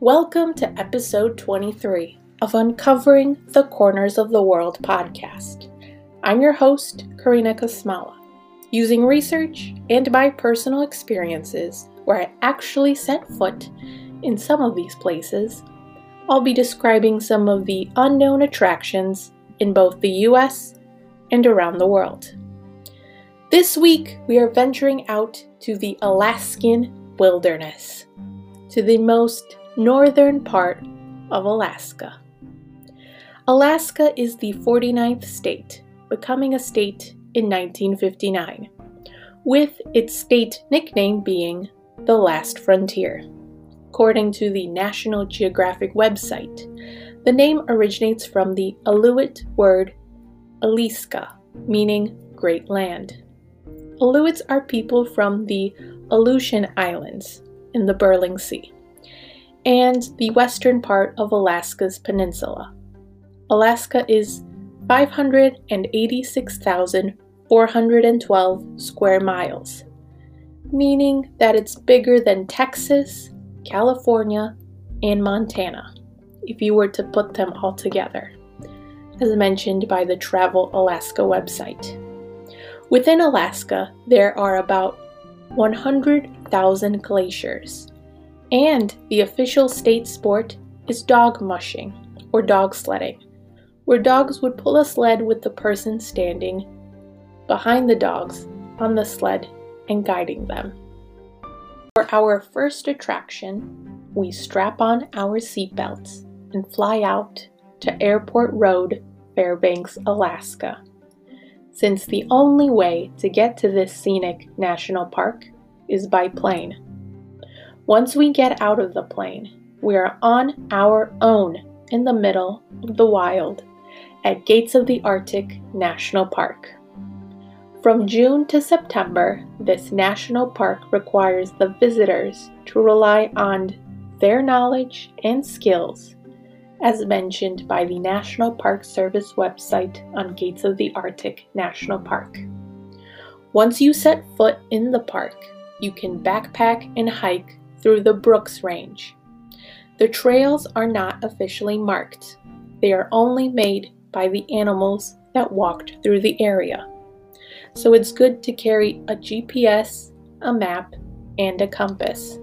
Welcome to episode 23 of Uncovering the Corners of the World podcast. I'm your host, Karina Kosmala. Using research and my personal experiences where I actually set foot in some of these places, I'll be describing some of the unknown attractions in both the US and around the world. This week, we are venturing out to the Alaskan wilderness, to the most northern part of Alaska. Alaska is the 49th state, becoming a state in 1959, with its state nickname being the Last Frontier. According to the National Geographic website, the name originates from the Aleut word Aliska, meaning great land. Aleuts are people from the Aleutian Islands in the Bering Sea and the western part of Alaska's peninsula. Alaska is 586,412 square miles, meaning that it's bigger than Texas, California, and Montana, if you were to put them all together, as mentioned by the Travel Alaska website. Within Alaska, there are about 100,000 glaciers, and the official state sport is dog mushing, or dog sledding, where dogs would pull a sled with the person standing behind the dogs on the sled and guiding them. For our first attraction, we strap on our seatbelts and fly out to Airport Road, Fairbanks, Alaska. Since the only way to get to this scenic national park is by plane. Once we get out of the plane, we are on our own in the middle of the wild at Gates of the Arctic National Park. From June to September, this national park requires the visitors to rely on their knowledge and skills, as mentioned by the National Park Service website on Gates of the Arctic National Park. Once you set foot in the park, you can backpack and hike through the Brooks Range. The trails are not officially marked, they are only made by the animals that walked through the area. So it's good to carry a GPS, a map, and a compass.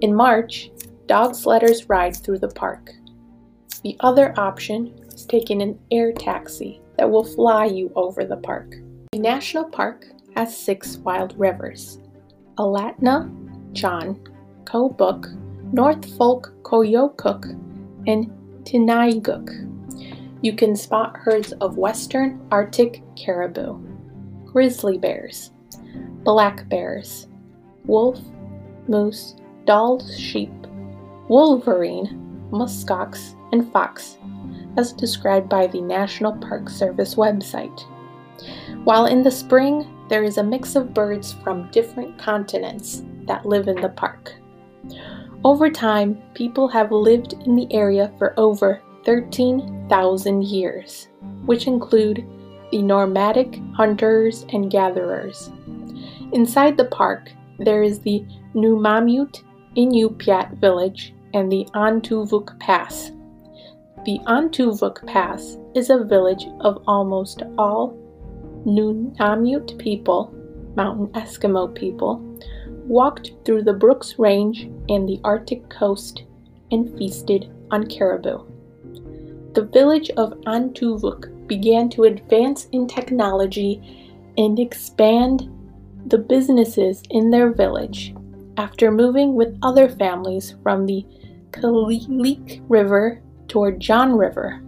In March, dog sledders ride through the park. The other option is taking an air taxi that will fly you over the park. The national park has six wild rivers Alatna, John, Kobuk, North Fork Koyukuk, and Tinayguk. You can spot herds of western Arctic caribou, grizzly bears, black bears, wolf, moose, Dall's sheep, wolverine, muskox, and fox, as described by the National Park Service website. While in the spring, there is a mix of birds from different continents that live in the park. Over time, people have lived in the area for over 13,000 years, which include the nomadic hunters and gatherers. Inside the park, there is the Nunamiut Inupiat village and the Anaktuvuk Pass. The Anaktuvuk Pass is a village of almost all Nunamiut people, mountain Eskimo people, walked through the Brooks Range and the Arctic coast and feasted on caribou. The village of Anaktuvuk began to advance in technology and expand the businesses in their village after moving with other families from the Kalilik River toward John River,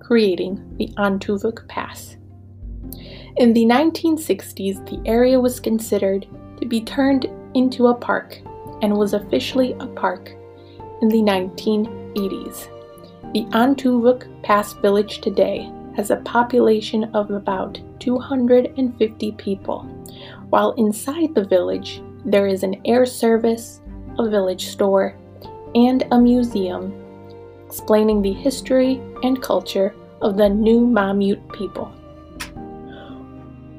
creating the Anaktuvuk Pass. In the 1960s, the area was considered to be turned into a park and was officially a park in the 1980s. The Anaktuvuk Pass village today has a population of about 250 people, while inside the village there is an air service, a village store, and a museum explaining the history and culture of the Nunamiut people.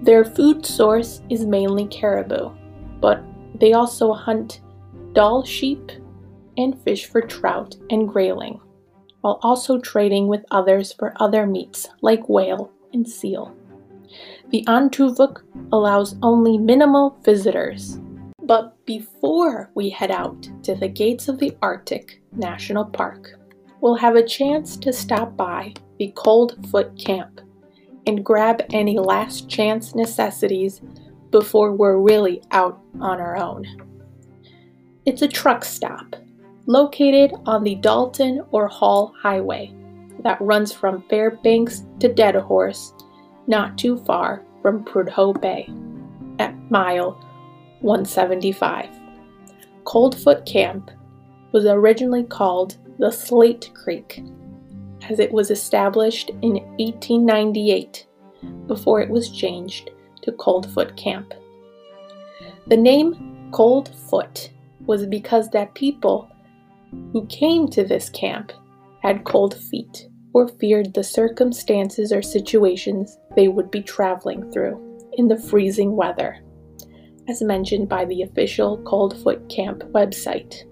Their food source is mainly caribou, but They also hunt Dall sheep and fish for trout and grayling, while also trading with others for other meats like whale and seal. The Anaktuvuk allows only minimal visitors. But before we head out to the gates of the Arctic National Park, we'll have a chance to stop by the Cold Foot Camp and grab any last chance necessities before we're really out on our own. It's a truck stop located on the Dalton or Hall Highway that runs from Fairbanks to Deadhorse, not too far from Prudhoe Bay, at mile 175. Coldfoot Camp was originally called the Slate Creek, as it was established in 1898 before it was changed to Coldfoot Camp. The name Coldfoot was because that people who came to this camp had cold feet or feared the circumstances or situations they would be traveling through in the freezing weather, as mentioned by the official Coldfoot Camp website.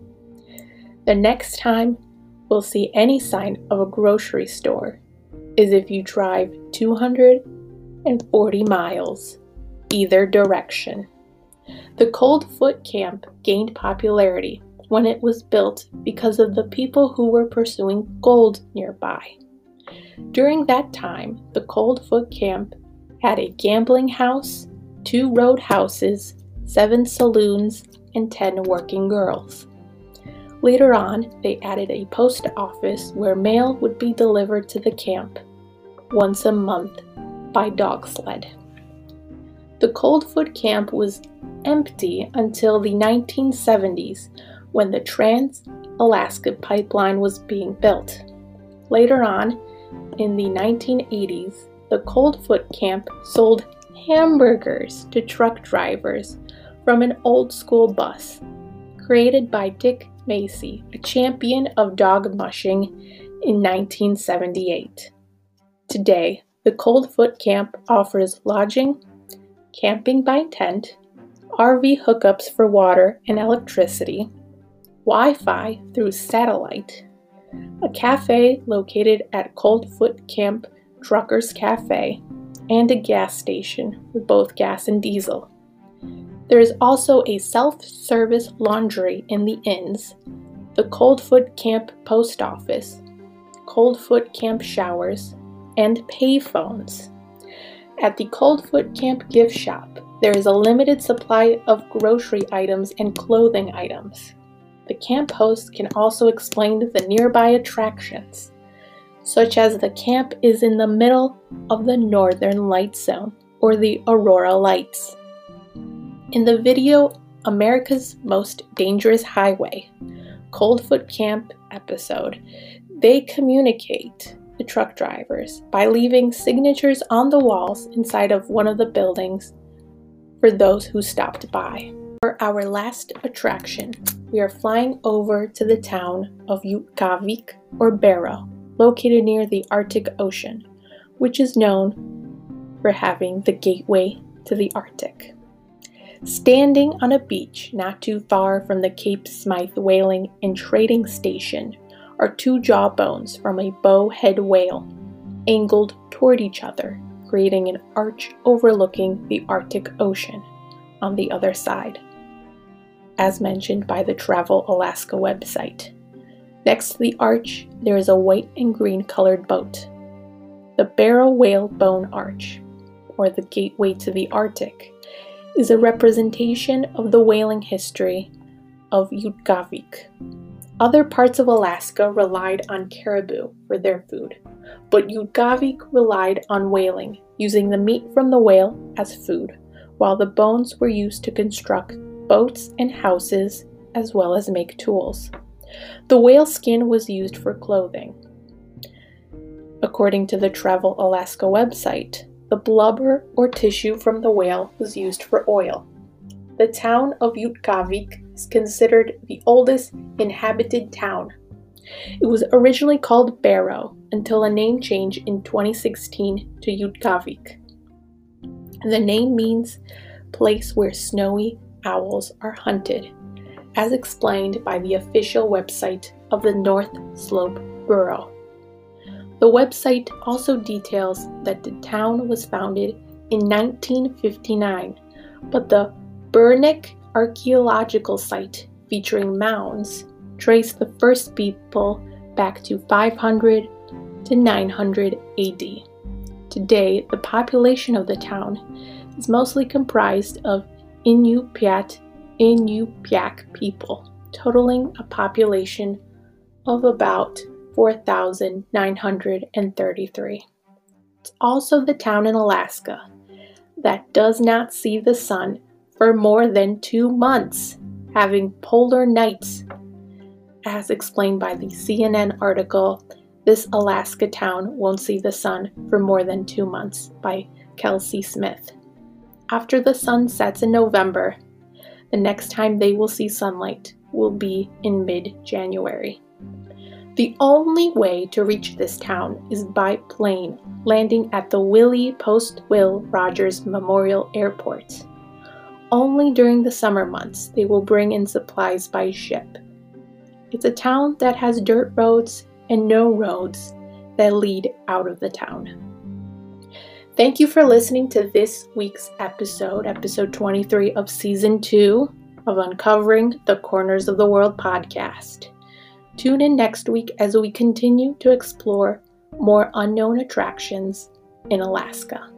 The next time we'll see any sign of a grocery store is if you drive 240 miles either direction. The Coldfoot Camp gained popularity when it was built because of the people who were pursuing gold nearby. During that time, the Coldfoot Camp had a gambling house, two roadhouses, seven saloons, and ten working girls. Later on, they added a post office where mail would be delivered to the camp once a month by dog sled. The Coldfoot Camp was empty until the 1970s when the Trans Alaska Pipeline was being built. Later on, in the 1980s, the Coldfoot Camp sold hamburgers to truck drivers from an old school bus created by Dick Mackey, a champion of dog mushing in 1978. Today, the Coldfoot Camp offers lodging, camping by tent, RV hookups for water and electricity, Wi Fi through satellite, a cafe located at Coldfoot Camp Truckers Cafe, and a gas station with both gas and diesel. There is also a self service laundry in the inns, the Coldfoot Camp Post Office, Coldfoot Camp Showers, and payphones. At the Coldfoot Camp gift shop, there is a limited supply of grocery items and clothing items. The camp host can also explain the nearby attractions, such as the camp is in the middle of the Northern Light Zone or the Aurora Lights. In the video America's Most Dangerous Highway, Coldfoot Camp episode, they communicate the truck drivers by leaving signatures on the walls inside of one of the buildings for those who stopped by. For our last attraction, we are flying over to the town of Utqiagvik or Barrow, located near the Arctic Ocean, which is known for having the gateway to the Arctic. Standing on a beach not too far from the Cape Smyth whaling and trading station are two jawbones from a bowhead whale, angled toward each other, creating an arch overlooking the Arctic Ocean on the other side as mentioned by the Travel Alaska website. Next to the arch, there is a white and green colored boat. The Barrow Whale Bone Arch, or the Gateway to the Arctic, is a representation of the whaling history of Utqiagvik. Other parts of Alaska relied on caribou for their food, but Utqiagvik relied on whaling, using the meat from the whale as food, while the bones were used to construct boats and houses, as well as make tools. The whale skin was used for clothing. According to the Travel Alaska website, the blubber or tissue from the whale was used for oil. The town of Utqiagvik is considered the oldest inhabited town. It was originally called Barrow until a name change in 2016 to Utqiagvik. The name means place where snowy owls are hunted, as explained by the official website of the North Slope Borough. The website also details that the town was founded in 1959, but the Birnirk archaeological site featuring mounds trace the first people back to 500 to 900 AD. Today, the population of the town is mostly comprised of Inupiat Inupiaq people, totaling a population of about 4,933. It's also the town in Alaska that does not see the sun for more than two months, having polar nights. As explained by the CNN article, This Alaska Town Won't See the Sun for More Than Two Months by Kelsey Smith. After the sun sets in November, the next time they will see sunlight will be in mid January. The only way to reach this town is by plane, landing at the Wiley Post Will Rogers Memorial Airport. Only during the summer months they will bring in supplies by ship. It's a town that has dirt roads and no roads that lead out of the town. Thank you for listening to this week's episode, episode 23 of season 2 of Uncovering the Corners of the World podcast. Tune in next week as we continue to explore more unknown attractions in Alaska.